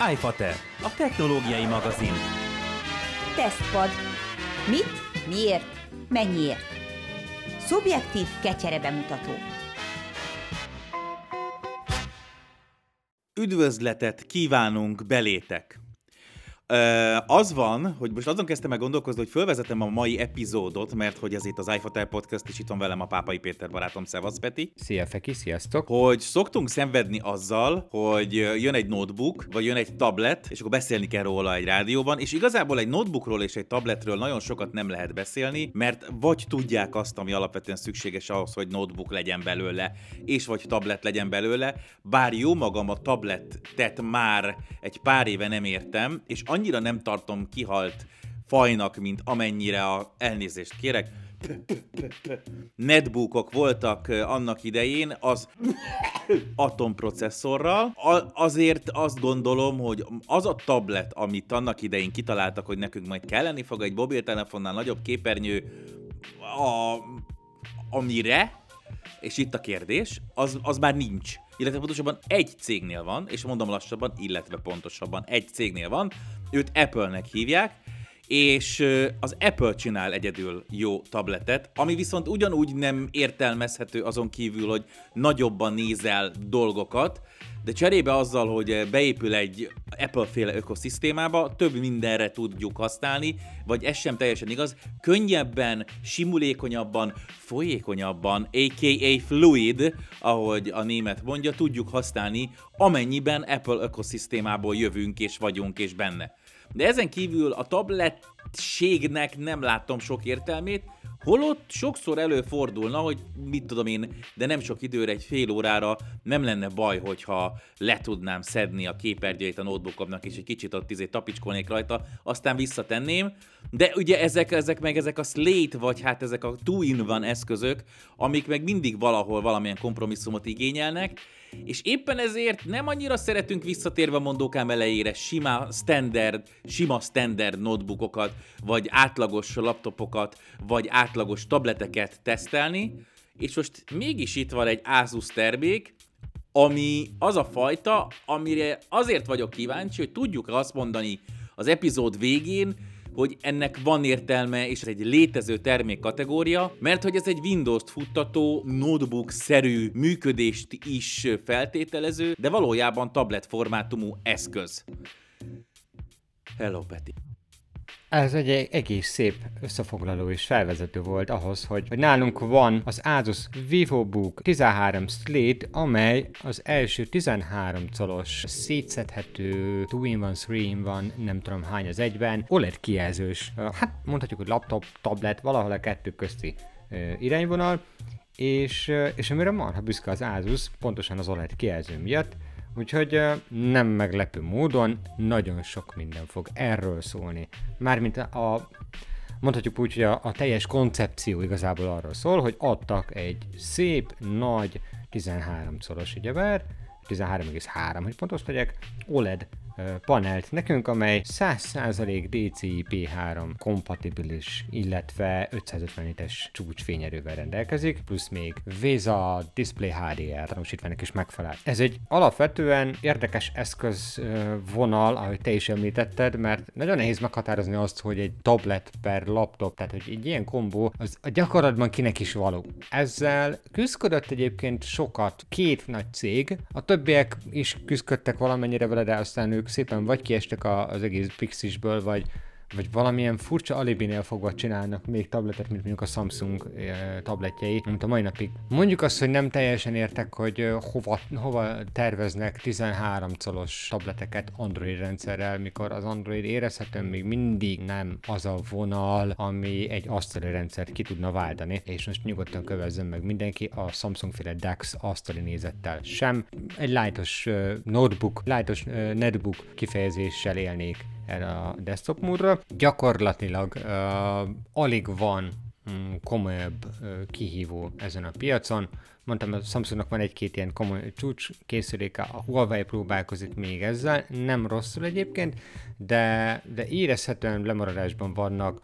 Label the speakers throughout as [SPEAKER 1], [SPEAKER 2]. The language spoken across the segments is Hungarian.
[SPEAKER 1] iFater, a technológiai magazin.
[SPEAKER 2] Tesztpad. Mit, miért, mennyiért? Szubjektív kecsere bemutató.
[SPEAKER 1] Üdvözletet kívánunk belétek! Az van, hogy most azon kezdtem meg gondolkozni, hogy fölvezetem a mai epizódot, mert hogy ez itt az iFatel Podcast, és itt van velem a Pápai Péter barátom, Szevasz Peti.
[SPEAKER 3] Szia Feki, sziasztok!
[SPEAKER 1] Hogy szoktunk szenvedni azzal, hogy jön egy notebook, vagy jön egy tablet, és akkor beszélni kell róla egy rádióban, és igazából egy notebookról és egy tabletről nagyon sokat nem lehet beszélni, mert vagy tudják azt, ami alapvetően szükséges ahhoz, hogy notebook legyen belőle, és vagy tablet legyen belőle, bár jó magam a tabletet már egy pár éve nem értem, és annyira nem tartom kihalt fajnak, mint amennyire a elnézést kérek, netbookok voltak annak idején, az atomprocesszorral. A- azért azt gondolom, hogy az a tablet, amit annak idején kitaláltak, hogy nekünk majd kelleni fog egy mobiltelefonnál nagyobb képernyő, a, amire, és itt a kérdés, az, az már nincs. Illetve pontosabban egy cégnél van, és mondom lassabban, illetve pontosabban egy cégnél van, őt Apple-nek hívják, és az Apple csinál egyedül jó tabletet, ami viszont ugyanúgy nem értelmezhető azon kívül, hogy nagyobban nézel dolgokat, de cserébe azzal, hogy beépül egy Apple-féle ökoszisztémába, több mindenre tudjuk használni, vagy ez sem teljesen igaz, könnyebben, simulékonyabban, folyékonyabban, aka fluid, ahogy a német mondja, tudjuk használni, amennyiben Apple ökoszisztémából jövünk és vagyunk és benne. De ezen kívül a tabletségnek nem láttam sok értelmét, holott sokszor előfordulna, hogy mit tudom én, de nem sok időre, egy fél órára nem lenne baj, hogyha le tudnám szedni a képernyőjét a notebookomnak, és egy kicsit ott izé tapicskolnék rajta, aztán visszatenném. De ugye ezek, ezek meg ezek a slate, vagy hát ezek a two-in-one eszközök, amik meg mindig valahol valamilyen kompromisszumot igényelnek, és éppen ezért nem annyira szeretünk visszatérve a mondókám elejére sima standard, sima standard notebookokat, vagy átlagos laptopokat, vagy átlagos tableteket tesztelni, és most mégis itt van egy Asus termék, ami az a fajta, amire azért vagyok kíváncsi, hogy tudjuk azt mondani az epizód végén, hogy ennek van értelme, és ez egy létező termékkategória, mert hogy ez egy Windows-t futtató, notebook-szerű működést is feltételező, de valójában tablet formátumú eszköz. Hello, Peti.
[SPEAKER 3] Ez egy egész szép összefoglaló és felvezető volt ahhoz, hogy, hogy nálunk van az Asus VivoBook 13 Slate, amely az első 13 colos szétszedhető 2-in-1, 3-in-1, nem tudom hány az egyben, OLED kijelzős, hát mondhatjuk, hogy laptop, tablet, valahol a kettő közti irányvonal, és, és amire marha büszke az Asus, pontosan az OLED kijelző miatt, Úgyhogy nem meglepő módon nagyon sok minden fog erről szólni. Mármint a, mondhatjuk úgy, hogy a, a teljes koncepció igazából arról szól, hogy adtak egy szép, nagy, 13 szoros ugyebár, 13,3, hogy pontos legyek, OLED panelt nekünk, amely 100% DCI P3 kompatibilis, illetve 550 es csúcsfényerővel rendelkezik, plusz még VESA Display HDR tanúsítványnak is megfelel. Ez egy alapvetően érdekes eszköz vonal, ahogy te is említetted, mert nagyon nehéz meghatározni azt, hogy egy tablet per laptop, tehát hogy egy ilyen kombó, az a gyakorlatban kinek is való. Ezzel küzdött egyébként sokat két nagy cég, a többiek is küzdöttek valamennyire vele, de aztán ők szépen vagy kiestek az egész Pixisből, vagy vagy valamilyen furcsa alibinél fogva csinálnak még tabletet, mint mondjuk a Samsung tabletjei, mint a mai napig. Mondjuk azt, hogy nem teljesen értek, hogy hova, hova terveznek 13 colos tableteket Android rendszerrel, mikor az Android érezhetően még mindig nem az a vonal, ami egy asztali rendszert ki tudna váltani, és most nyugodtan kövezzen meg mindenki a Samsung féle DeX asztali nézettel sem. Egy lightos notebook, lightos netbook kifejezéssel élnék erre a desktop módra. Gyakorlatilag uh, alig van um, komolyabb uh, kihívó ezen a piacon. Mondtam, a Samsungnak van egy-két ilyen komoly csúcs készüléke, a Huawei próbálkozik még ezzel, nem rosszul egyébként, de, de érezhetően lemaradásban vannak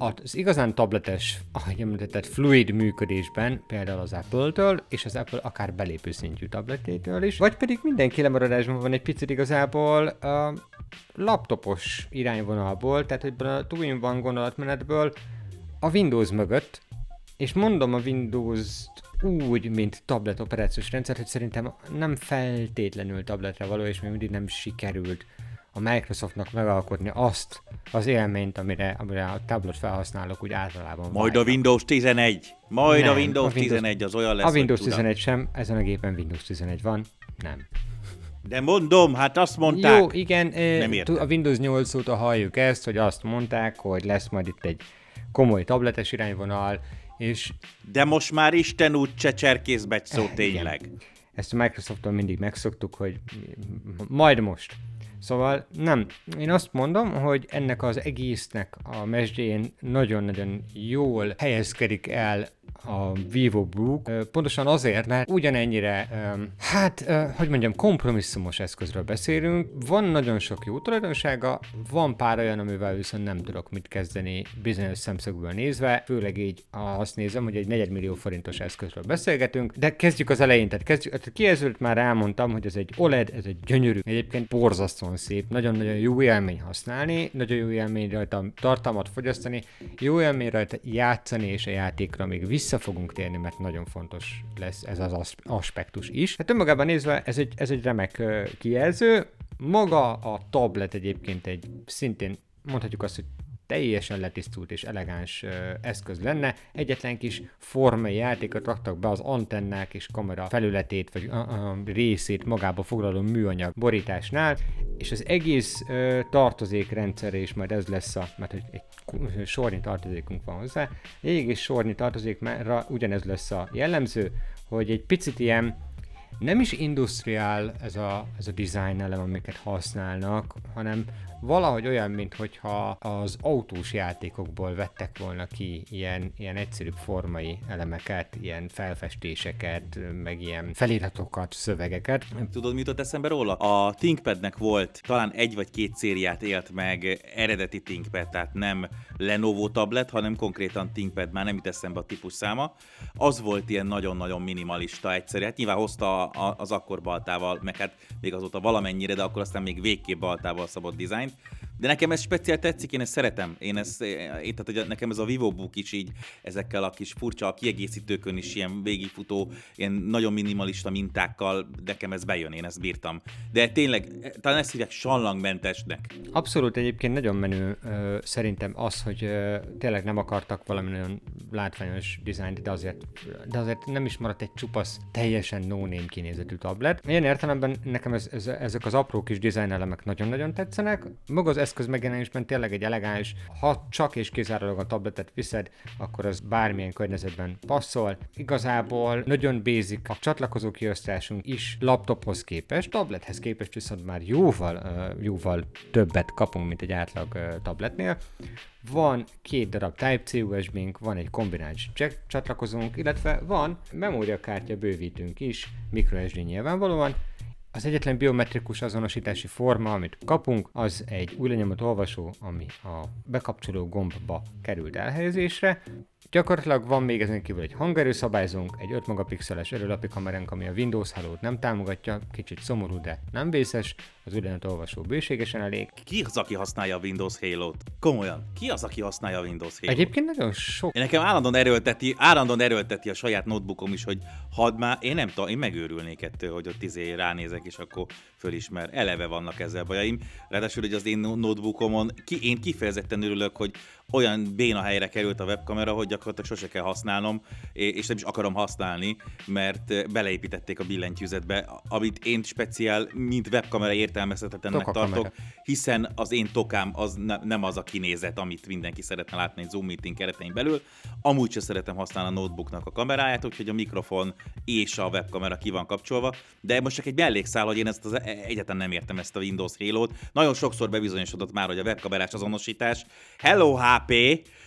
[SPEAKER 3] az igazán tabletes, ahogy említetted, fluid működésben, például az Apple-től, és az Apple akár belépő szintű tabletétől is, vagy pedig mindenki lemaradásban van egy picit igazából a laptopos irányvonalból, tehát hogy a two van gondolatmenetből a Windows mögött, és mondom a Windows úgy, mint tablet operációs rendszer, hogy szerintem nem feltétlenül tabletre való, és még mindig nem sikerült a Microsoftnak megalkotni azt az élményt, amire, amire a tablet felhasználók úgy általában
[SPEAKER 1] Majd
[SPEAKER 3] vágynak.
[SPEAKER 1] a Windows 11. Majd
[SPEAKER 3] Nem,
[SPEAKER 1] a Windows,
[SPEAKER 3] a Windows-
[SPEAKER 1] 11 az olyan lesz,
[SPEAKER 3] A Windows
[SPEAKER 1] hogy tudom.
[SPEAKER 3] 11 sem, ezen a gépen Windows 11 van, nem.
[SPEAKER 1] De mondom, hát azt mondták.
[SPEAKER 3] Jó, igen,
[SPEAKER 1] Nem értem.
[SPEAKER 3] a Windows 8 óta halljuk ezt, hogy azt mondták, hogy lesz majd itt egy komoly tabletes irányvonal, és
[SPEAKER 1] De most már Isten úgy csecserkész szó
[SPEAKER 3] Eh,
[SPEAKER 1] tényleg.
[SPEAKER 3] Igen. Ezt a Microsofttól mindig megszoktuk, hogy majd most. Szóval nem. Én azt mondom, hogy ennek az egésznek a mesdjén nagyon-nagyon jól helyezkedik el a Vivo Book, pontosan azért, mert ugyanennyire, hát, hogy mondjam, kompromisszumos eszközről beszélünk, van nagyon sok jó tulajdonsága, van pár olyan, amivel viszont nem tudok mit kezdeni bizonyos szemszögből nézve, főleg így azt nézem, hogy egy negyedmillió forintos eszközről beszélgetünk, de kezdjük az elején, tehát kezdjük, tehát kijelzőt már elmondtam, hogy ez egy OLED, ez egy gyönyörű, egyébként borzasztóan szép, nagyon-nagyon jó élmény használni, nagyon jó élmény rajta tartalmat fogyasztani, jó élmény rajta játszani, és a játékra még vissza fogunk térni, mert nagyon fontos lesz ez az as- aspektus is. Hát önmagában nézve ez egy, ez egy remek kijelző, maga a tablet egyébként egy szintén mondhatjuk azt, hogy teljesen letisztult és elegáns eszköz lenne. Egyetlen kis formai játékot raktak be az antennák és kamera felületét vagy részét magába foglaló műanyag borításnál, és az egész tartozékrendszer és majd ez lesz a, mert hogy egy sornyi tartozékunk van hozzá, egy egész sornyi tartozékra ugyanez lesz a jellemző, hogy egy picit ilyen nem is industriál ez a, ez a design elem, amiket használnak, hanem valahogy olyan, mintha az autós játékokból vettek volna ki ilyen, ilyen egyszerűbb formai elemeket, ilyen felfestéseket, meg ilyen feliratokat, szövegeket.
[SPEAKER 1] Tudod, mit jutott eszembe róla? A ThinkPadnek volt, talán egy vagy két szériát élt meg eredeti ThinkPad, tehát nem Lenovo tablet, hanem konkrétan ThinkPad, már nem jut eszembe a típus száma. Az volt ilyen nagyon-nagyon minimalista egyszerű. Hát nyilván hozta az akkor baltával, meg hát még azóta valamennyire, de akkor aztán még végképp baltával szabott dizájnt. De nekem ez speciál tetszik, én ezt szeretem. Én ezt, én, tehát, hogy nekem ez a Vivo Book is így, ezekkel a kis furcsa kiegészítőkön is ilyen végigfutó, ilyen nagyon minimalista mintákkal, nekem ez bejön, én ezt bírtam. De tényleg, talán ezt hívják sallangmentesnek.
[SPEAKER 3] Abszolút egyébként nagyon menő ö, szerintem az, hogy ö, tényleg nem akartak valami nagyon látványos dizájnt, de azért, de azért nem is maradt egy csupasz, teljesen no-name kinézetű tablet. Ilyen értelemben nekem ez, ez, ezek az apró kis design elemek nagyon-nagyon tetszenek. Maga az eszköz megjelenésben tényleg egy elegáns, ha csak és kizárólag a tabletet viszed, akkor az bármilyen környezetben passzol. Igazából nagyon basic a csatlakozó kiosztásunk is laptophoz képest, tablethez képest viszont már jóval, jóval többet kapunk, mint egy átlag tabletnél. Van két darab Type-C USB-nk, van egy kombinált jack csatlakozónk, illetve van memóriakártya bővítőnk is, microSD nyilvánvalóan, az egyetlen biometrikus azonosítási forma, amit kapunk, az egy új lenyomott olvasó, ami a bekapcsoló gombba került elhelyezésre. Gyakorlatilag van még ezen kívül egy hangerőszabályzónk, egy 5 megapixeles előlapi kameránk, ami a Windows Hello-t nem támogatja, kicsit szomorú, de nem vészes, az lenyomott olvasó bőségesen elég.
[SPEAKER 1] Ki az, aki használja a Windows Halo-t? Komolyan, ki az, aki használja a Windows Halo-t?
[SPEAKER 3] Egyébként nagyon sok
[SPEAKER 1] Én nekem állandóan erőlteti, állandóan erőlteti a saját notebookom is, hogy hadd már, én nem tudom, én megőrülnék ettől, hogy ott izé ránézek, és akkor fölismer. Eleve vannak ezzel bajaim. Ráadásul, hogy az én notebookomon, ki, én kifejezetten örülök, hogy olyan béna helyre került a webkamera, hogy gyakorlatilag sose kell használnom, és nem is akarom használni, mert eh, beleépítették a billentyűzetbe, amit én speciál, mint webkamera értelmezhetetlennek tartok, hiszen az én tokám az ne, nem az a kinézet, amit mindenki szeretne látni egy Zoom meeting keretein belül. Amúgy sem szeretem használni a notebooknak a kameráját, úgyhogy a mikrofon és a webkamera ki van kapcsolva. De most csak egy mellékszál, hogy én ezt az egyáltalán nem értem ezt a Windows Halo-t. Nagyon sokszor bebizonyosodott már, hogy a webkamerás azonosítás Hello HP,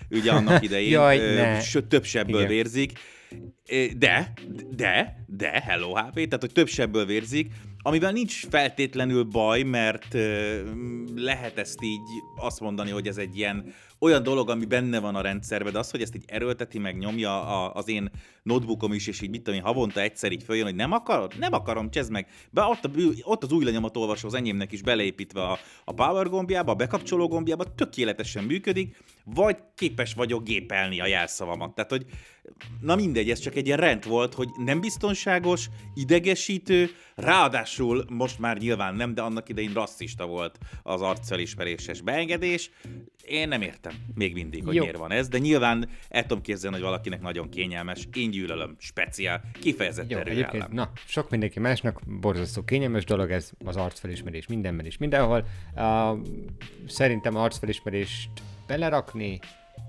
[SPEAKER 1] ugye annak idején,
[SPEAKER 3] Jaj,
[SPEAKER 1] ö, sőt, több sebből
[SPEAKER 3] Igen.
[SPEAKER 1] vérzik. De, de, de, hello HP, tehát hogy több sebből vérzik, amivel nincs feltétlenül baj, mert lehet ezt így azt mondani, hogy ez egy ilyen olyan dolog, ami benne van a rendszerben, de az, hogy ezt így erőlteti, meg nyomja a, az én notebookom is, és így mit tudom én, havonta egyszer így följön, hogy nem akarod? Nem akarom, csezd meg. Be, ott, a, ott az új lenyomat olvasó az enyémnek is beleépítve a, a power gombjába, a bekapcsoló gombjába, tökéletesen működik, vagy képes vagyok gépelni a jelszavamat. Tehát, hogy na mindegy, ez csak egy ilyen rend volt, hogy nem biztonságos, idegesítő, ráadásul most már nyilván nem, de annak idején rasszista volt az arcfelismeréses beengedés. Én nem értem még mindig, hogy Jó. miért van ez, de nyilván el tudom képzelni, hogy valakinek nagyon kényelmes. Én gyűlölöm, speciál, kifejezett Jó, erő
[SPEAKER 3] Na, sok mindenki másnak borzasztó kényelmes dolog ez az arcfelismerés mindenben és mindenhol. Uh, szerintem arcfelismerést belerakni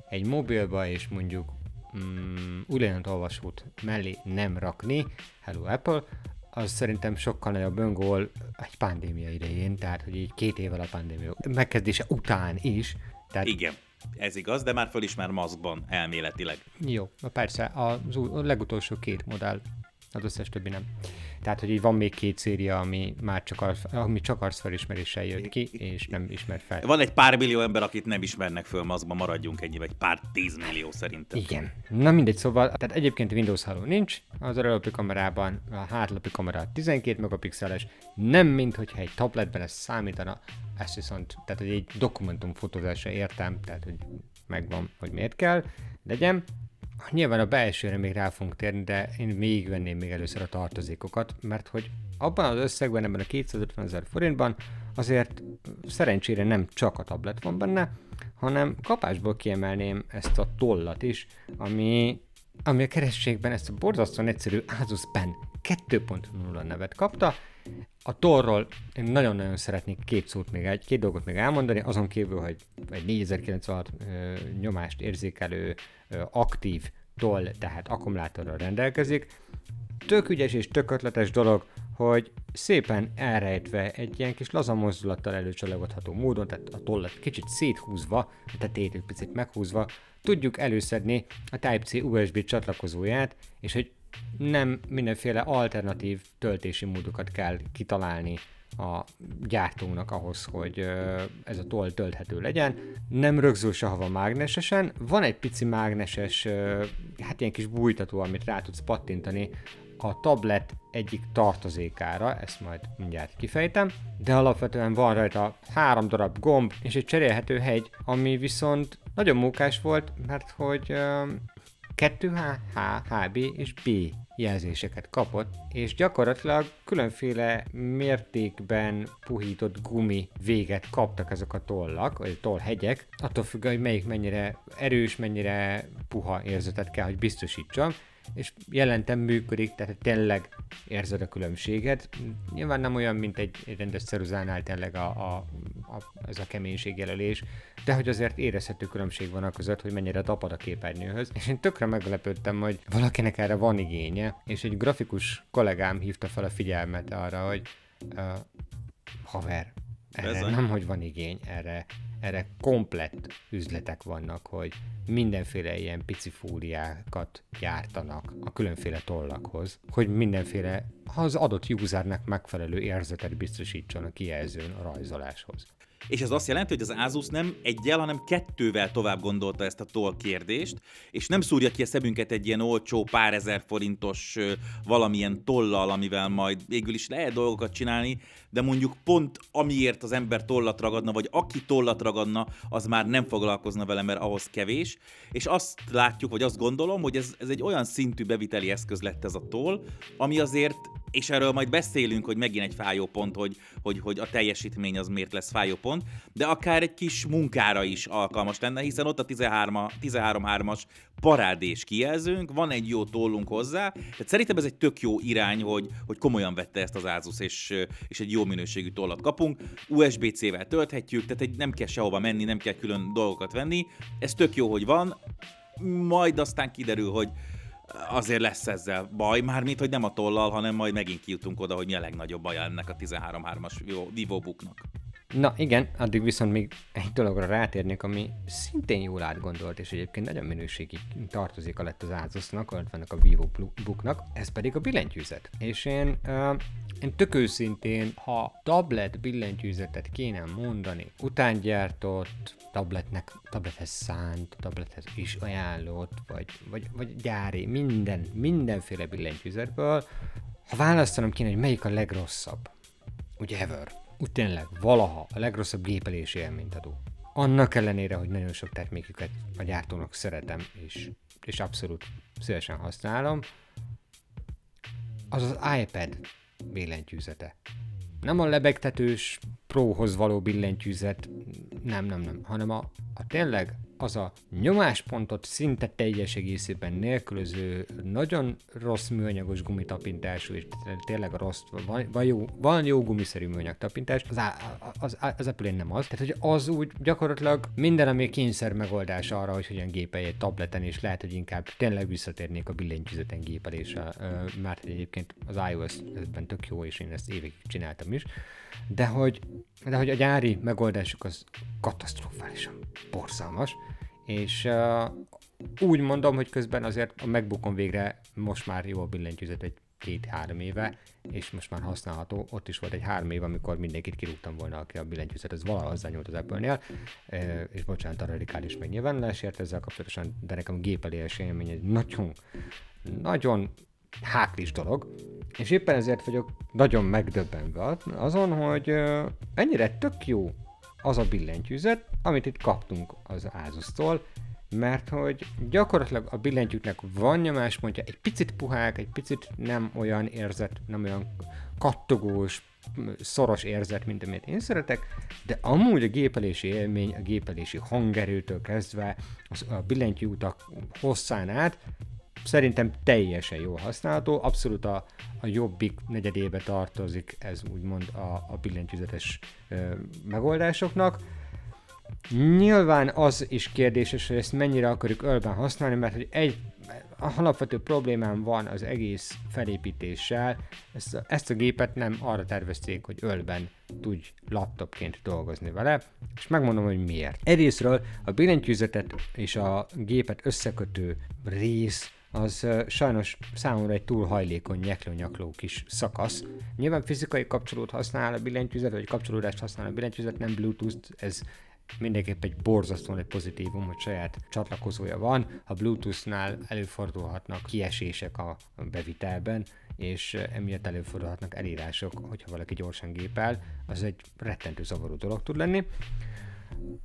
[SPEAKER 3] egy mobilba, és mondjuk mm, új olvasót mellé nem rakni, hello Apple, az szerintem sokkal nagyobb öngól egy pandémia idején, tehát hogy így két évvel a pandémia megkezdése után is. Tehát
[SPEAKER 1] Igen. Ez igaz, de már fölismer maszkban elméletileg.
[SPEAKER 3] Jó, persze, a legutolsó két modell, az összes többi nem. Tehát, hogy így van még két széria, ami már csak, arc, ami csak arcfelismeréssel jött ki, és nem ismer fel.
[SPEAKER 1] Van egy pár millió ember, akit nem ismernek föl, azban maradjunk ennyi, vagy pár tízmillió szerintem.
[SPEAKER 3] Igen. Na mindegy, szóval, tehát egyébként Windows Hello nincs, az előlapi kamerában a hátlapi kamera 12 megapixeles, nem mint hogyha egy tabletben ez számítana, ezt viszont, tehát hogy egy dokumentumfotózásra értem, tehát hogy megvan, hogy miért kell, legyen. Nyilván a belsőre még rá fogunk térni, de én még venném még először a tartozékokat, mert hogy abban az összegben, ebben a 250 ezer forintban azért szerencsére nem csak a tablet van benne, hanem kapásból kiemelném ezt a tollat is, ami, ami a kerességben ezt a borzasztóan egyszerű Asus Pen 2.0 nevet kapta. A torról én nagyon-nagyon szeretnék két szót még, egy, két dolgot még elmondani, azon kívül, hogy egy 4096 ö, nyomást érzékelő ö, aktív toll, tehát akkumulátorral rendelkezik. Tök ügyes és tök ötletes dolog, hogy szépen elrejtve egy ilyen kis laza mozdulattal előcsalogatható módon, tehát a tollat kicsit széthúzva, a tetejét egy picit meghúzva, tudjuk előszedni a Type-C USB csatlakozóját, és hogy nem mindenféle alternatív töltési módokat kell kitalálni a gyártónak ahhoz, hogy ez a toll tölthető legyen. Nem rögzül sehova mágnesesen, van egy pici mágneses, hát ilyen kis bújtató, amit rá tudsz pattintani a tablet egyik tartozékára, ezt majd mindjárt kifejtem, de alapvetően van rajta három darab gomb és egy cserélhető hegy, ami viszont nagyon mókás volt, mert hogy 2H, H, HB és B jelzéseket kapott, és gyakorlatilag különféle mértékben puhított gumi véget kaptak ezek a tollak, vagy tollhegyek, attól függ, hogy melyik mennyire erős, mennyire puha érzetet kell, hogy biztosítsam, és jelentem működik, tehát tényleg érzed a különbséget. Nyilván nem olyan, mint egy, egy rendes ceruzánál tényleg a, a, a, ez a keménységjelölés, de hogy azért érezhető különbség van a között, hogy mennyire tapad a képernyőhöz. És én tökre meglepődtem, hogy valakinek erre van igénye, és egy grafikus kollégám hívta fel a figyelmet arra, hogy uh, haver, erre nem, hogy van igény, erre, erre komplett üzletek vannak, hogy mindenféle ilyen pici fóliákat gyártanak a különféle tollakhoz, hogy mindenféle, az adott usernek megfelelő érzetet biztosítson a kijelzőn a rajzoláshoz
[SPEAKER 1] és ez azt jelenti, hogy az Asus nem egyel, hanem kettővel tovább gondolta ezt a toll kérdést, és nem szúrja ki a szemünket egy ilyen olcsó, pár ezer forintos valamilyen tollal, amivel majd végül is lehet dolgokat csinálni, de mondjuk pont amiért az ember tollat ragadna, vagy aki tollat ragadna, az már nem foglalkozna vele, mert ahhoz kevés, és azt látjuk, vagy azt gondolom, hogy ez, ez egy olyan szintű beviteli eszköz lett ez a toll, ami azért és erről majd beszélünk, hogy megint egy fájó pont, hogy, hogy, hogy a teljesítmény az miért lesz fájó pont, de akár egy kis munkára is alkalmas lenne, hiszen ott a 13-3-as parádés kijelzőnk, van egy jó tollunk hozzá, tehát szerintem ez egy tök jó irány, hogy, hogy komolyan vette ezt az Asus, és, és egy jó minőségű tollat kapunk. USB-C-vel tölthetjük, tehát egy, nem kell sehova menni, nem kell külön dolgokat venni. Ez tök jó, hogy van, majd aztán kiderül, hogy azért lesz ezzel baj, mármint, hogy nem a tollal, hanem majd megint kijutunk oda, hogy mi a legnagyobb baja ennek a 13.3-as Vivobooknak.
[SPEAKER 3] Na igen, addig viszont még egy dologra rátérnék, ami szintén jól átgondolt, és egyébként nagyon minőségi tartozik lett az Asusnak, ennek a Vivo Booknak, ez pedig a billentyűzet. És én uh, én tök őszintén, ha tablet billentyűzetet kéne mondani, utángyártott, tabletnek, tablethez szánt, tablethez is ajánlott, vagy, vagy, vagy gyári, minden, mindenféle billentyűzetből, ha választanom kéne, hogy melyik a legrosszabb, ugye ever, úgy tényleg valaha a legrosszabb gépelési élményt adó. Annak ellenére, hogy nagyon sok terméküket a gyártónak szeretem, és, és abszolút szívesen használom, az az iPad billentyűzete. Nem a lebegtetős próhoz való billentyűzet, nem, nem, nem, hanem a, a tényleg az a nyomáspontot szinte teljes egészében nélkülöző, nagyon rossz műanyagos gumitapintású, és tényleg rossz, van, van, jó, van jó gumiszerű műanyag tapintás, az, az, az, az Apple nem az. Tehát, hogy az úgy gyakorlatilag minden, ami kényszer megoldás arra, hogy hogyan gépelj egy tableten, és lehet, hogy inkább tényleg visszatérnék a billentyűzeten gépelésre, mert egyébként az iOS ebben tök jó, és én ezt évekig csináltam is, de hogy, de hogy a gyári megoldásuk az katasztrofálisan borzalmas, és uh, úgy mondom, hogy közben azért a MacBookon végre most már jó a billentyűzet egy két-három éve, és most már használható. Ott is volt egy három év, amikor mindenkit kirúgtam volna, aki a billentyűzet, ez valahol hozzányúlt az Apple-nél, és bocsánat a radikális megnyilvánulásért ezzel kapcsolatosan, de nekem gépelés élmény egy nagyon, nagyon háklis dolog, és éppen ezért vagyok nagyon megdöbbenve azon, hogy ennyire tök jó az a billentyűzet, amit itt kaptunk az Asus-tól, mert hogy gyakorlatilag a billentyűknek van nyomáspontja, egy picit puhák, egy picit nem olyan érzet, nem olyan kattogós, szoros érzet, mint amit én szeretek, de amúgy a gépelési élmény, a gépelési hangerőtől kezdve, a billentyű utak hosszán át szerintem teljesen jó használható, abszolút a, a jobbik negyedébe tartozik ez úgymond a, a billentyűzetes ö, megoldásoknak. Nyilván az is kérdéses, hogy ezt mennyire akarjuk ölben használni, mert hogy egy alapvető problémám van az egész felépítéssel. Ezt a, ezt a gépet nem arra tervezték, hogy ölben tudj laptopként dolgozni vele, és megmondom, hogy miért. Egyrésztről a billentyűzetet és a gépet összekötő rész az sajnos számomra egy túl hajlékony nyeklő-nyakló kis szakasz. Nyilván fizikai kapcsolót használ a billentyűzet, vagy kapcsolódást használ a billentyűzet, nem Bluetooth, ez mindenképp egy borzasztóan egy pozitívum, hogy saját csatlakozója van. A Bluetooth-nál előfordulhatnak kiesések a bevitelben, és emiatt előfordulhatnak elírások, hogyha valaki gyorsan gépel, az egy rettentő zavaró dolog tud lenni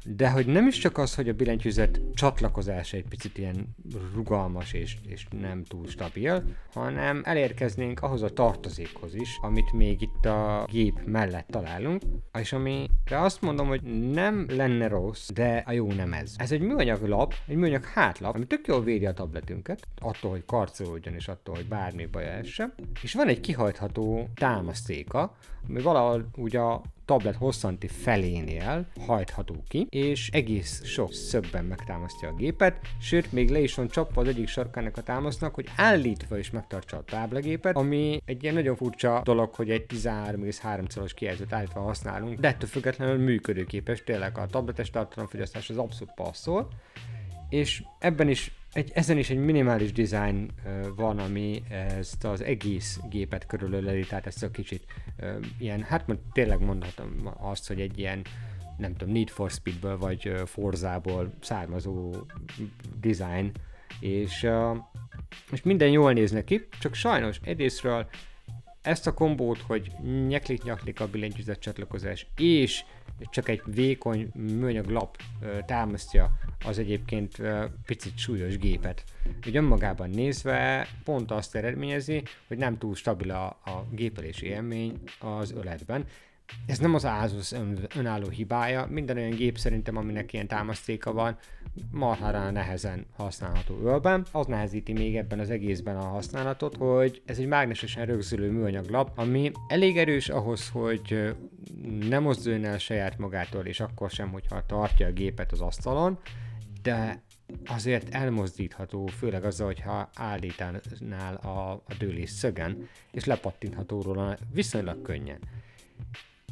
[SPEAKER 3] de hogy nem is csak az, hogy a billentyűzet csatlakozása egy picit ilyen rugalmas és, és nem túl stabil, hanem elérkeznénk ahhoz a tartozékhoz is, amit még itt a gép mellett találunk, és amire azt mondom, hogy nem lenne rossz, de a jó nem ez. Ez egy műanyag lap, egy műanyag hátlap, ami tök jól védi a tabletünket, attól, hogy karcolódjon és attól, hogy bármi baj esse. És van egy kihajtható támasztéka, ami valahol úgy a tablet hosszanti felénél hajtható ki, és egész sok szögben megtámasztja a gépet, sőt, még le is van csapva az egyik sarkának a támasznak, hogy állítva is megtartsa a táblagépet, ami egy ilyen nagyon furcsa dolog, hogy egy 13,3 szoros kijelzőt állítva használunk, de ettől függetlenül működőképes, tényleg a tabletes tartalomfogyasztás az abszolút passzol, és ebben is egy, ezen is egy minimális design van, ami ezt az egész gépet körülöleli, tehát ezt a kicsit ilyen, hát most tényleg mondhatom azt, hogy egy ilyen nem tudom, Need for Speedből vagy Forzából származó design, és, és minden jól néz neki, csak sajnos egyrésztről ezt a kombót, hogy nyeklik-nyaklik a billentyűzet csatlakozás, és csak egy vékony műanyag lap támasztja az egyébként picit súlyos gépet. Úgy önmagában nézve pont azt eredményezi, hogy nem túl stabil a, a gépelési élmény az öletben, ez nem az Asus ön, önálló hibája, minden olyan gép szerintem, aminek ilyen támasztéka van, marhára nehezen használható ölben. Az nehezíti még ebben az egészben a használatot, hogy ez egy mágnesesen rögzülő műanyag lap, ami elég erős ahhoz, hogy nem mozduljon el saját magától, és akkor sem, hogyha tartja a gépet az asztalon, de azért elmozdítható, főleg azzal, hogyha állítanál a, a dőlés szögen, és lepattintható róla viszonylag könnyen.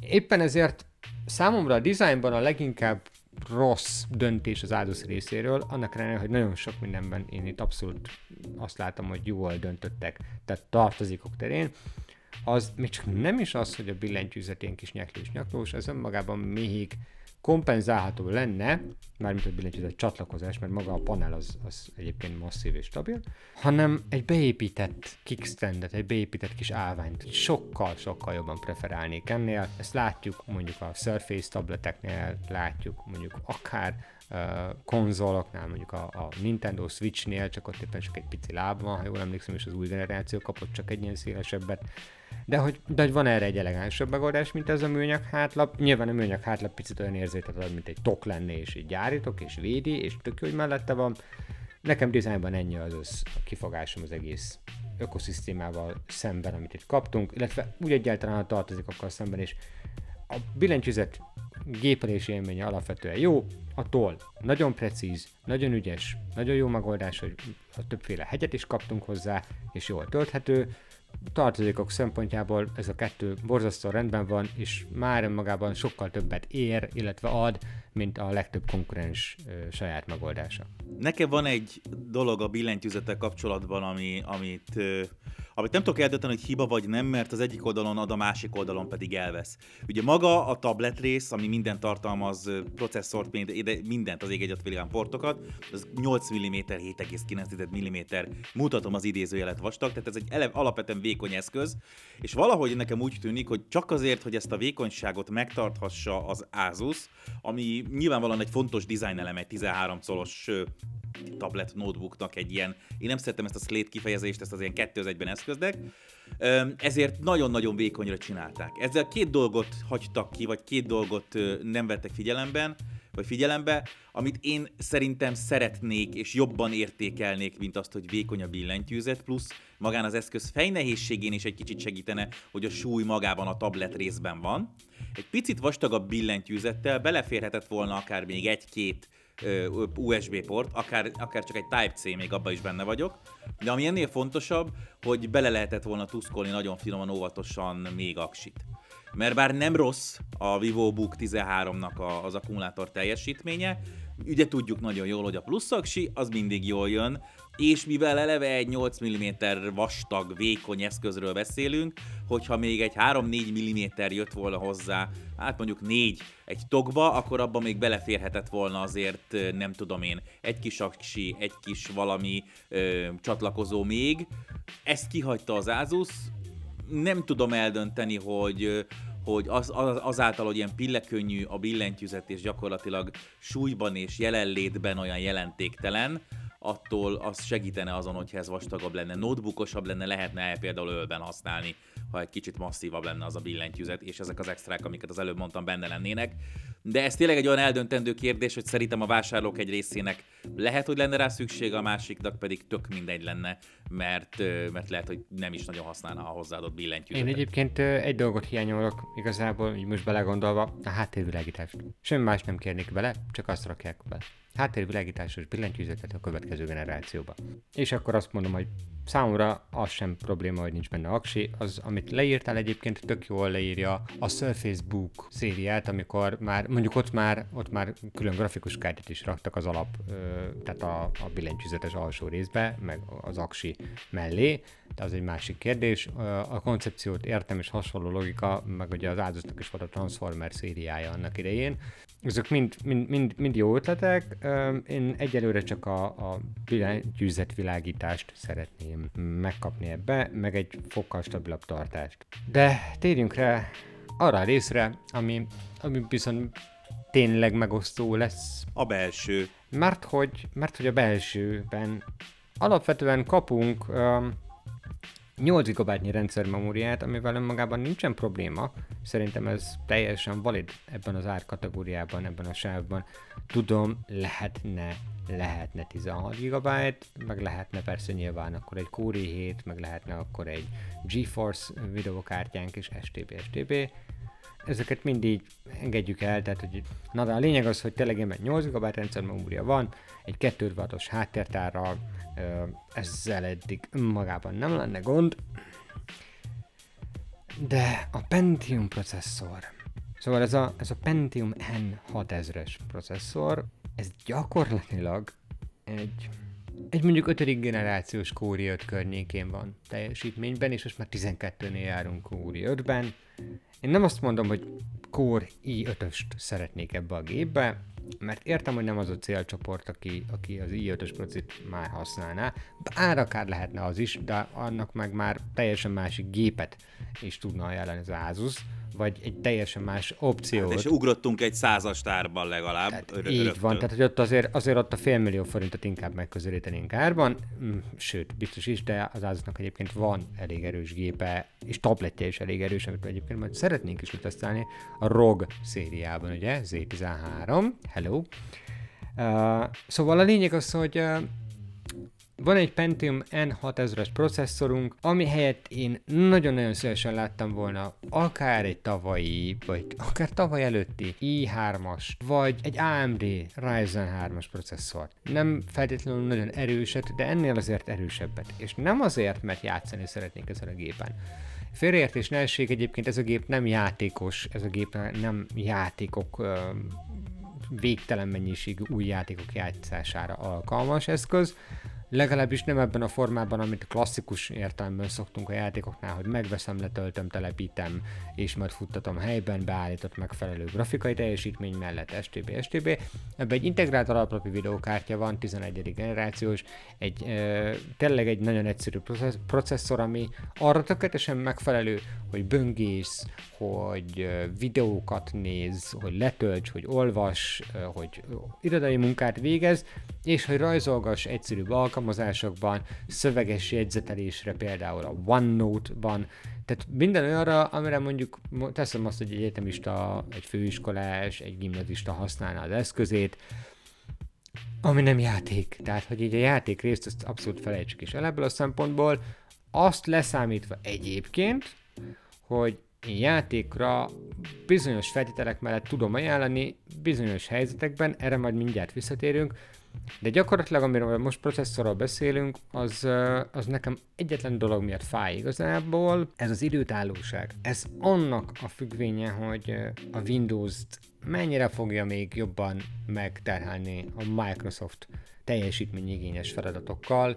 [SPEAKER 3] Éppen ezért számomra a dizájnban a leginkább rossz döntés az áldozat részéről, annak ellenére, hogy nagyon sok mindenben én itt abszolút azt látom, hogy jól döntöttek, tehát tartozékok terén. az még csak nem is az, hogy a billentyűzet ilyen kis nyeklős nyaklós, ez önmagában még kompenzálható lenne, mármint a billentyűzet csatlakozás, mert maga a panel az, az egyébként masszív és stabil, hanem egy beépített kickstandet, egy beépített kis állványt sokkal-sokkal jobban preferálnék ennél. Ezt látjuk mondjuk a Surface tableteknél, látjuk mondjuk akár konzoloknál, mondjuk a, a Nintendo Switchnél, csak ott éppen csak egy pici láb van, ha jól emlékszem, és az új generáció kapott csak egy ilyen szélesebbet. De hogy, de hogy van erre egy elegánsabb megoldás, mint ez a műanyag hátlap. Nyilván a műanyag hátlap picit olyan érzéket ad, mint egy tok lenne, és így gyárítok, és védi, és tök jó, hogy mellette van. Nekem dizájnban ennyi az, az a kifogásom az egész ökoszisztémával szemben, amit itt kaptunk, illetve úgy egyáltalán tartozik akkor szemben, és a billentyűzet gépelési élménye alapvetően jó, a toll nagyon precíz, nagyon ügyes, nagyon jó megoldás, hogy a többféle hegyet is kaptunk hozzá, és jól tölthető, tartozékok szempontjából ez a kettő borzasztó rendben van, és már önmagában sokkal többet ér, illetve ad, mint a legtöbb konkurens ö, saját megoldása.
[SPEAKER 1] Nekem van egy dolog a billentyűzettel kapcsolatban, ami, amit ö, amit nem tudok eldönteni, hogy hiba vagy nem, mert az egyik oldalon ad, a másik oldalon pedig elvesz. Ugye maga a tablet rész, ami minden tartalmaz processzort, mindent az ég egyet világán portokat, az 8 mm 7,9 mm, mutatom az idézőjelet vastag, tehát ez egy ele, alapvetően vékony eszköz, és valahogy nekem úgy tűnik, hogy csak azért, hogy ezt a vékonyságot megtarthassa az Asus, ami nyilvánvalóan egy fontos design elem egy 13 colos tablet notebooknak egy ilyen, én nem szeretem ezt a slate kifejezést, ezt az ilyen kettő az egyben eszköznek, ezért nagyon-nagyon vékonyra csinálták. Ezzel két dolgot hagytak ki, vagy két dolgot nem vettek figyelemben, vagy figyelembe, amit én szerintem szeretnék és jobban értékelnék, mint azt, hogy vékony a billentyűzet, plusz magán az eszköz fejnehézségén is egy kicsit segítene, hogy a súly magában a tablet részben van. Egy picit vastagabb billentyűzettel beleférhetett volna akár még egy-két USB port, akár, akár csak egy Type-C, még abban is benne vagyok. De ami ennél fontosabb, hogy bele lehetett volna tuszkolni nagyon finoman, óvatosan még aksit. Mert bár nem rossz a VivoBook 13-nak az akkumulátor teljesítménye, ugye tudjuk nagyon jól, hogy a plusz aksi az mindig jól jön, és mivel eleve egy 8 mm vastag, vékony eszközről beszélünk, hogyha még egy 3-4 mm jött volna hozzá, hát mondjuk 4 egy tokba, akkor abban még beleférhetett volna azért, nem tudom én, egy kis aksi, egy kis valami ö, csatlakozó még. Ezt kihagyta az Asus, nem tudom eldönteni, hogy hogy az, az, azáltal, hogy ilyen pillekönnyű a billentyűzet, és gyakorlatilag súlyban és jelenlétben olyan jelentéktelen, attól az segítene azon, hogyha ez vastagabb lenne, notebookosabb lenne, lehetne például ölben használni, ha egy kicsit masszívabb lenne az a billentyűzet, és ezek az extrák, amiket az előbb mondtam, benne lennének. De ez tényleg egy olyan eldöntendő kérdés, hogy szerintem a vásárlók egy részének lehet, hogy lenne rá szükség, a másiknak pedig tök mindegy lenne, mert, mert lehet, hogy nem is nagyon használna a hozzáadott billentyűzetet.
[SPEAKER 3] Én egyébként egy dolgot hiányolok igazából, így most belegondolva, a háttérvilágítást. Semmi más nem kérnék bele, csak azt rakják bele háttérvilágításos billentyűzetet a következő generációba. És akkor azt mondom, hogy számomra az sem probléma, hogy nincs benne aksi, az, amit leírtál egyébként tök jól leírja a Surface Book szériát, amikor már, mondjuk ott már, ott már külön grafikus kártyát is raktak az alap, tehát a, a billentyűzetes alsó részbe, meg az aksi mellé, de az egy másik kérdés. A koncepciót értem, és hasonló logika, meg ugye az áldozatnak is volt a Transformer szériája annak idején, ezek mind, mind, mind, mind jó ötletek. Én egyelőre csak a, a gyűjzetvilágítást szeretném megkapni ebbe, meg egy fokkal stabilabb tartást. De térjünk rá arra a részre, ami, ami viszont tényleg megosztó lesz.
[SPEAKER 1] A belső.
[SPEAKER 3] Mert hogy, mert hogy a belsőben alapvetően kapunk um, 8 GB rendszermemóriát, amivel önmagában nincsen probléma. Szerintem ez teljesen valid ebben az árkategóriában, ebben a sávban. Tudom, lehetne, lehetne 16 GB, meg lehetne persze nyilván akkor egy Core i7, meg lehetne akkor egy GeForce videokártyánk és STB, STB. Ezeket mindig engedjük el, tehát hogy na de a lényeg az, hogy tényleg 8 GB rendszermemória van, egy 2 wattos háttértárral, ezzel eddig magában nem lenne gond, de a Pentium processzor, szóval ez a, ez a Pentium N6000-es processzor, ez gyakorlatilag egy egy mondjuk ötödik generációs Core 5 környékén van teljesítményben, és most már 12-nél járunk Core 5-ben. Én nem azt mondom, hogy Core i5-öst szeretnék ebbe a gépbe, mert értem, hogy nem az a célcsoport, aki, aki az i5-ös procit már használná, bár akár lehetne az is, de annak meg már teljesen másik gépet is tudna ajánlani az Asus, vagy egy teljesen más opciót. Hát
[SPEAKER 1] és ugrottunk egy százas tárban legalább.
[SPEAKER 3] Tehát ör- így rögtön. van, tehát hogy ott azért, azért ott a félmillió forintot inkább megközelítenénk árban, mm, sőt, biztos is, de az Asusnak egyébként van elég erős gépe, és tabletje is elég erős, amit egyébként majd szeretnénk is tesztelni a ROG szériában, ugye, Z13, hello. Uh, szóval a lényeg az, hogy uh, van egy Pentium N6000-es processzorunk, ami helyett én nagyon-nagyon szívesen láttam volna akár egy tavalyi, vagy akár tavaly előtti i3-as, vagy egy AMD Ryzen 3-as processzort. Nem feltétlenül nagyon erőset, de ennél azért erősebbet. És nem azért, mert játszani szeretnék ezzel a gépen. Félreértés ne essék, egyébként ez a gép nem játékos, ez a gép nem játékok végtelen mennyiségű új játékok játszására alkalmas eszköz, legalábbis nem ebben a formában, amit klasszikus értelemben szoktunk a játékoknál, hogy megveszem, letöltöm, telepítem, és majd futtatom helyben, beállított megfelelő grafikai teljesítmény mellett STB, STB. Ebben egy integrált alaplapi videókártya van, 11. generációs, egy e, tényleg egy nagyon egyszerű processzor, ami arra tökéletesen megfelelő, hogy böngész, hogy videókat néz, hogy letölts, hogy olvas, hogy irodai munkát végez, és hogy rajzolgass egyszerűbb alkalmazásokban, szöveges jegyzetelésre például a OneNote-ban, tehát minden olyanra, amire mondjuk teszem azt, hogy egy egyetemista, egy főiskolás, egy gimnazista használná az eszközét, ami nem játék. Tehát, hogy így a játék részt ezt abszolút felejtsük is el ebből a szempontból, azt leszámítva egyébként, hogy játékra bizonyos feltételek mellett tudom ajánlani, bizonyos helyzetekben, erre majd mindjárt visszatérünk, de gyakorlatilag, amiről most processzorról beszélünk, az, az nekem egyetlen dolog miatt fáj igazából, ez az időtállóság. Ez annak a függvénye, hogy a Windows-t mennyire fogja még jobban megterhelni a Microsoft teljesítményigényes feladatokkal,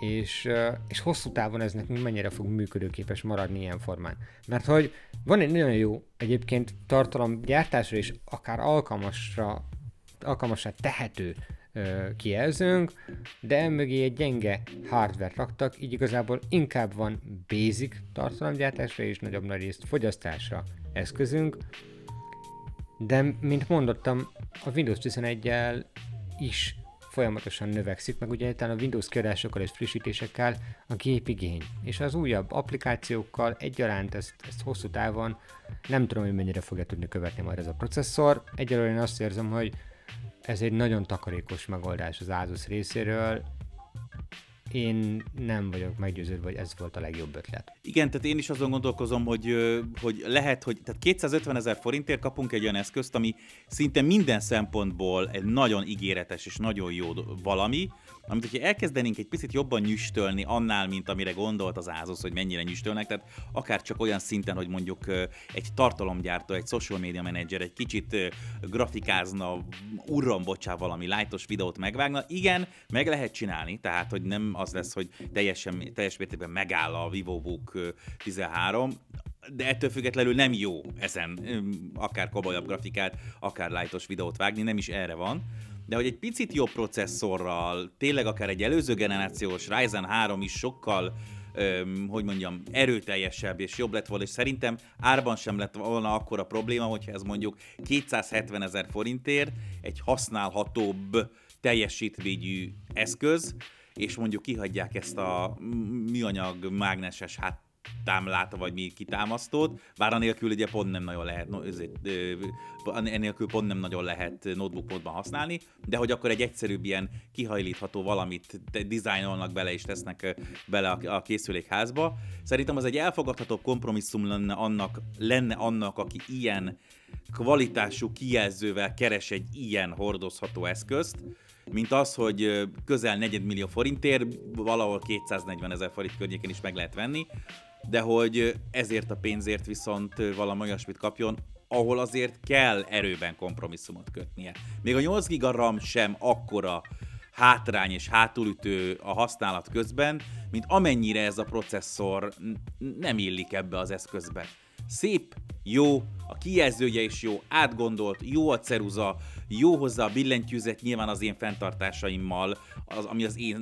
[SPEAKER 3] és, és hosszú távon ez nekünk mennyire fog működőképes maradni ilyen formán. Mert hogy van egy nagyon jó egyébként tartalomgyártásra és akár alkalmasra, alkalmasra tehető kijelzőnk, de mögé egy gyenge hardware raktak, így igazából inkább van basic tartalomgyártásra és nagyobb nagy részt fogyasztásra eszközünk, de mint mondottam, a Windows 11-el is folyamatosan növekszik, meg ugye a Windows kiadásokkal és frissítésekkel a gépigény, és az újabb applikációkkal egyaránt ezt, ezt hosszú távon nem tudom, hogy mennyire fogja tudni követni majd ez a processzor. Egyelőre én azt érzem, hogy ez egy nagyon takarékos megoldás az Asus részéről, én nem vagyok meggyőződve, hogy ez volt a legjobb ötlet.
[SPEAKER 1] Igen, tehát én is azon gondolkozom, hogy, hogy lehet, hogy tehát 250 ezer forintért kapunk egy olyan eszközt, ami szinte minden szempontból egy nagyon ígéretes és nagyon jó valami, amit hogyha elkezdenénk egy picit jobban nyüstölni annál, mint amire gondolt az Ázus, hogy mennyire nyüstölnek, tehát akár csak olyan szinten, hogy mondjuk egy tartalomgyártó, egy social media manager egy kicsit grafikázna, urram, bocsá, valami lájtos videót megvágna, igen, meg lehet csinálni, tehát hogy nem az lesz, hogy teljesen, teljes mértékben megáll a VivoBook 13, de ettől függetlenül nem jó ezen akár komolyabb grafikát, akár lájtos videót vágni, nem is erre van de hogy egy picit jobb processzorral, tényleg akár egy előző generációs Ryzen 3 is sokkal öm, hogy mondjam, erőteljesebb és jobb lett volna, és szerintem árban sem lett volna akkor a probléma, hogyha ez mondjuk 270 ezer forintért egy használhatóbb teljesítményű eszköz, és mondjuk kihagyják ezt a műanyag mágneses hát támlát, vagy mi kitámasztót, bár anélkül ugye pont nem nagyon lehet, no, ezért, enélkül pont nem nagyon lehet notebook módban használni, de hogy akkor egy egyszerűbb ilyen kihajlítható valamit dizájnolnak bele és tesznek bele a, a készülékházba. Szerintem az egy elfogadhatóbb kompromisszum lenne annak, lenne annak, aki ilyen kvalitású kijelzővel keres egy ilyen hordozható eszközt, mint az, hogy közel 4 millió forintért valahol 240 ezer forint környékén is meg lehet venni, de hogy ezért a pénzért viszont valami olyasmit kapjon, ahol azért kell erőben kompromisszumot kötnie. Még a 8 giga RAM sem akkora hátrány és hátulütő a használat közben, mint amennyire ez a processzor nem illik ebbe az eszközbe. Szép, jó, a kijelzője is jó, átgondolt, jó a ceruza, jó hozzá a billentyűzet nyilván az én fenntartásaimmal, az, ami az én,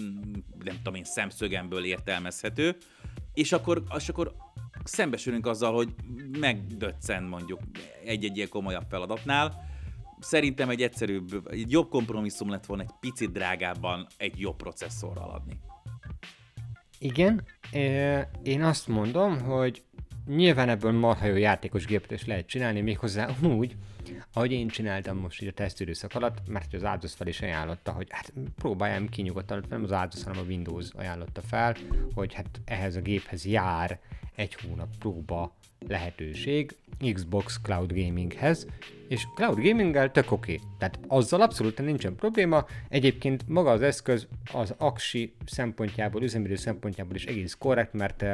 [SPEAKER 1] nem tudom én, szemszögemből értelmezhető, és akkor, és akkor szembesülünk azzal, hogy megdöccen mondjuk egy-egy ilyen komolyabb feladatnál. Szerintem egy egyszerűbb, egy jobb kompromisszum lett volna egy picit drágábban egy jobb processzorral adni.
[SPEAKER 3] Igen, én azt mondom, hogy nyilván ebből marha jó játékos gépet is lehet csinálni, méghozzá úgy, ahogy én csináltam most így a tesztidőszak alatt, mert az áldozat fel is ajánlotta, hogy hát próbáljam ki nyugodtan, nem az áldozat, hanem a Windows ajánlotta fel, hogy hát ehhez a géphez jár egy hónap próba lehetőség Xbox Cloud Gaminghez, és Cloud Gaminggel tök oké. Okay. Tehát azzal abszolút nincsen probléma. Egyébként maga az eszköz az aksi szempontjából, üzemidő szempontjából is egész korrekt, mert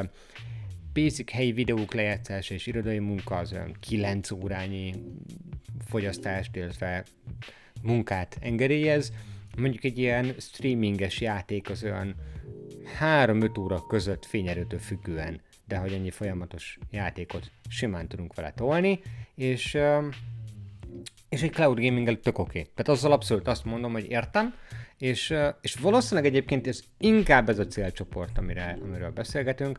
[SPEAKER 3] basic helyi videók lejátszása és irodai munka az olyan 9 órányi fogyasztást, illetve munkát engedélyez. Mondjuk egy ilyen streaminges játék az olyan 3-5 óra között fényerőtől függően, de hogy ennyi folyamatos játékot simán tudunk vele tolni, és, és egy cloud gaming tök oké. Okay. Tehát azzal abszolút azt mondom, hogy értem, és, és valószínűleg egyébként ez inkább ez a célcsoport, amire, amiről beszélgetünk,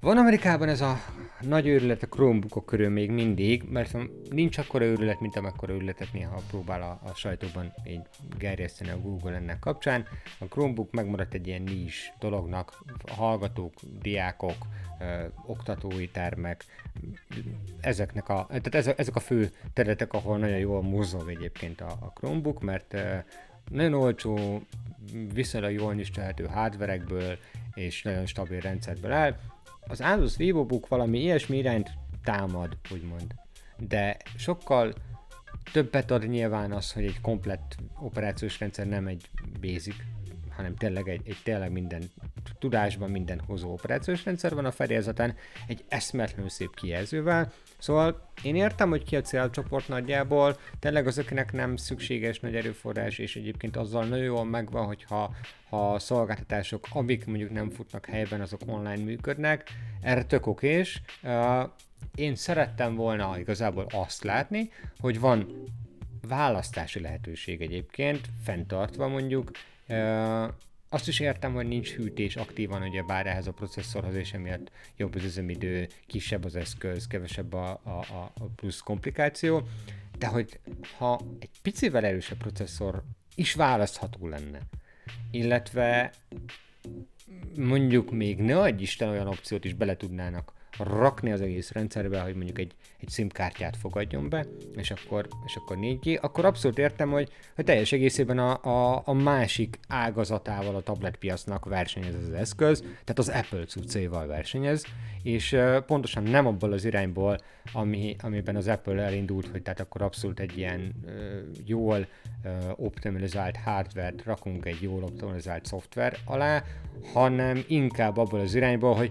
[SPEAKER 3] van Amerikában ez a nagy őrület a Chromebookok körül még mindig, mert nincs akkora őrület, mint amekkora őrületet néha próbál a, a sajtóban így gerjeszteni a Google ennek kapcsán. A Chromebook megmaradt egy ilyen nis dolognak, hallgatók, diákok, ö, oktatói termek, ezeknek a, tehát ezek, ezek a fő területek, ahol nagyon jól mozog egyébként a, a Chromebook, mert ö, nagyon olcsó, viszonylag jól nyistelhető hardverekből és nagyon stabil rendszerből áll, az Asus VivoBook valami ilyesmi irányt támad, úgymond. De sokkal többet ad nyilván az, hogy egy komplett operációs rendszer nem egy basic, hanem tényleg egy, egy tényleg minden tudásban minden hozó operációs rendszer van a fedélzeten, egy eszmetlenül szép kijelzővel. Szóval én értem, hogy ki a célcsoport nagyjából, tényleg azoknak nem szükséges nagy erőforrás, és egyébként azzal nagyon jól megvan, hogyha ha a szolgáltatások, amik mondjuk nem futnak helyben, azok online működnek. Erre tök okés. Én szerettem volna igazából azt látni, hogy van választási lehetőség egyébként, fenntartva mondjuk, azt is értem, hogy nincs hűtés aktívan, ugye bár ehhez a processzorhoz, és emiatt jobb az üzemidő, kisebb az eszköz, kevesebb a, a, a plusz komplikáció, de hogy ha egy picivel erősebb processzor is választható lenne, illetve mondjuk még ne adj Isten olyan opciót is bele tudnának rakni az egész rendszerbe, hogy mondjuk egy, egy SIM kártyát fogadjon be, és akkor, és akkor 4G, akkor abszolút értem, hogy, hogy teljes egészében a, a, a másik ágazatával a tabletpiacnak versenyez ez az eszköz, tehát az Apple cuccéval versenyez, és uh, pontosan nem abból az irányból, ami, amiben az Apple elindult, hogy tehát akkor abszolút egy ilyen uh, jól uh, optimalizált hardware rakunk egy jól optimalizált szoftver alá, hanem inkább abból az irányból, hogy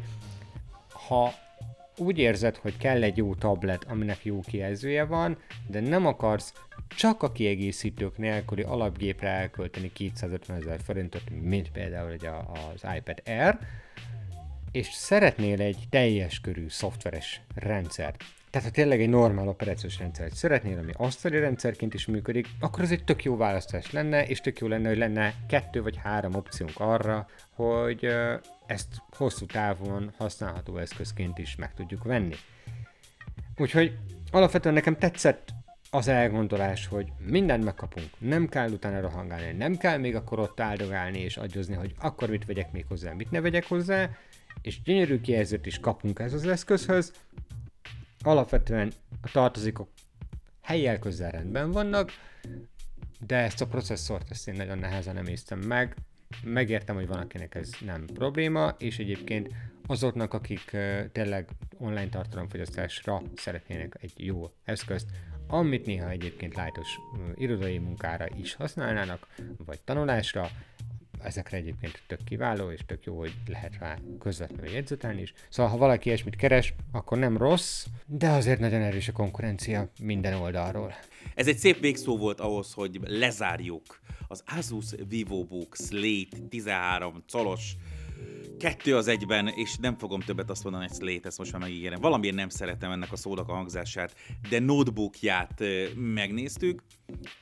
[SPEAKER 3] ha úgy érzed, hogy kell egy jó tablet, aminek jó kijelzője van, de nem akarsz csak a kiegészítők nélküli alapgépre elkölteni 250 ezer forintot, mint például egy az iPad Air, és szeretnél egy teljes körű szoftveres rendszert, tehát ha tényleg egy normál operációs rendszert szeretnél, ami asztali rendszerként is működik, akkor ez egy tök jó választás lenne, és tök jó lenne, hogy lenne kettő vagy három opciónk arra, hogy ezt hosszú távon használható eszközként is meg tudjuk venni. Úgyhogy alapvetően nekem tetszett az elgondolás, hogy mindent megkapunk, nem kell utána rohangálni, nem kell még akkor ott áldogálni és agyozni, hogy akkor mit vegyek még hozzá, mit ne vegyek hozzá, és gyönyörű kijelzőt is kapunk ez az eszközhöz, alapvetően a tartozékok helyjel közel rendben vannak, de ezt a processzort ezt én nagyon nehezen emésztem meg. Megértem, hogy van, akinek ez nem probléma, és egyébként azoknak, akik uh, tényleg online tartalomfogyasztásra szeretnének egy jó eszközt, amit néha egyébként lájtos uh, irodai munkára is használnának, vagy tanulásra, ezekre egyébként tök kiváló, és tök jó, hogy lehet rá közvetlenül jegyzetelni is. Szóval, ha valaki ilyesmit keres, akkor nem rossz, de azért nagyon erős a konkurencia minden oldalról.
[SPEAKER 1] Ez egy szép végszó volt ahhoz, hogy lezárjuk az Asus VivoBook Slate 13 colos kettő az egyben, és nem fogom többet azt mondani, hogy Slate, ezt most már megígérem. Valamiért nem szeretem ennek a szónak a hangzását, de notebookját megnéztük.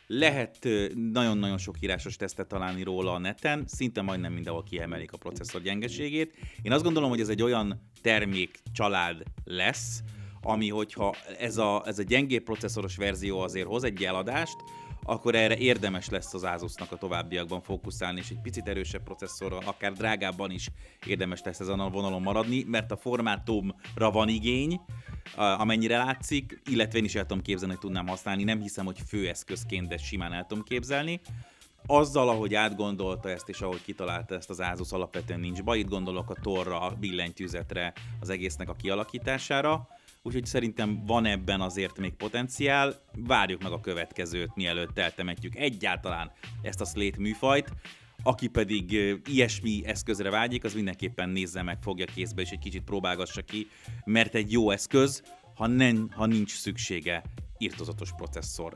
[SPEAKER 1] Lehet nagyon-nagyon sok írásos tesztet találni róla a neten, szinte majdnem mindenhol kiemelik a processzor gyengeségét. Én azt gondolom, hogy ez egy olyan termék család lesz, ami hogyha ez a, ez a gyengébb processzoros verzió azért hoz egy eladást, akkor erre érdemes lesz az Asusnak a továbbiakban fókuszálni, és egy picit erősebb processzorral, akár drágábban is érdemes lesz ezen a vonalon maradni, mert a formátumra van igény, amennyire látszik, illetve én is el tudom képzelni, hogy tudnám használni, nem hiszem, hogy főeszközként, de simán el tudom képzelni. Azzal, ahogy átgondolta ezt, és ahogy kitalálta ezt az Asus, alapvetően nincs baj, itt gondolok a torra, a billentyűzetre, az egésznek a kialakítására úgyhogy szerintem van ebben azért még potenciál. Várjuk meg a következőt, mielőtt eltemetjük egyáltalán ezt a Slate műfajt. Aki pedig ilyesmi eszközre vágyik, az mindenképpen nézze meg, fogja kézbe, és egy kicsit próbálgassa ki, mert egy jó eszköz, ha, nem, ha nincs szüksége irtozatos processzor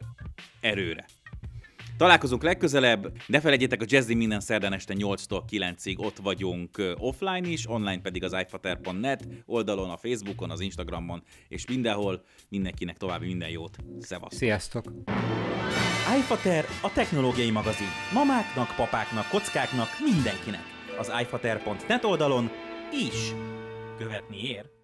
[SPEAKER 1] erőre. Találkozunk legközelebb, ne felejtjétek a Jazzy minden szerdán este 8-tól 9-ig ott vagyunk offline is, online pedig az iFater.net oldalon, a Facebookon, az Instagramon és mindenhol. Mindenkinek további minden jót. Szevasz!
[SPEAKER 3] Sziasztok!
[SPEAKER 4] iFater a technológiai magazin. Mamáknak, papáknak, kockáknak, mindenkinek. Az iFater.net oldalon is követni ér.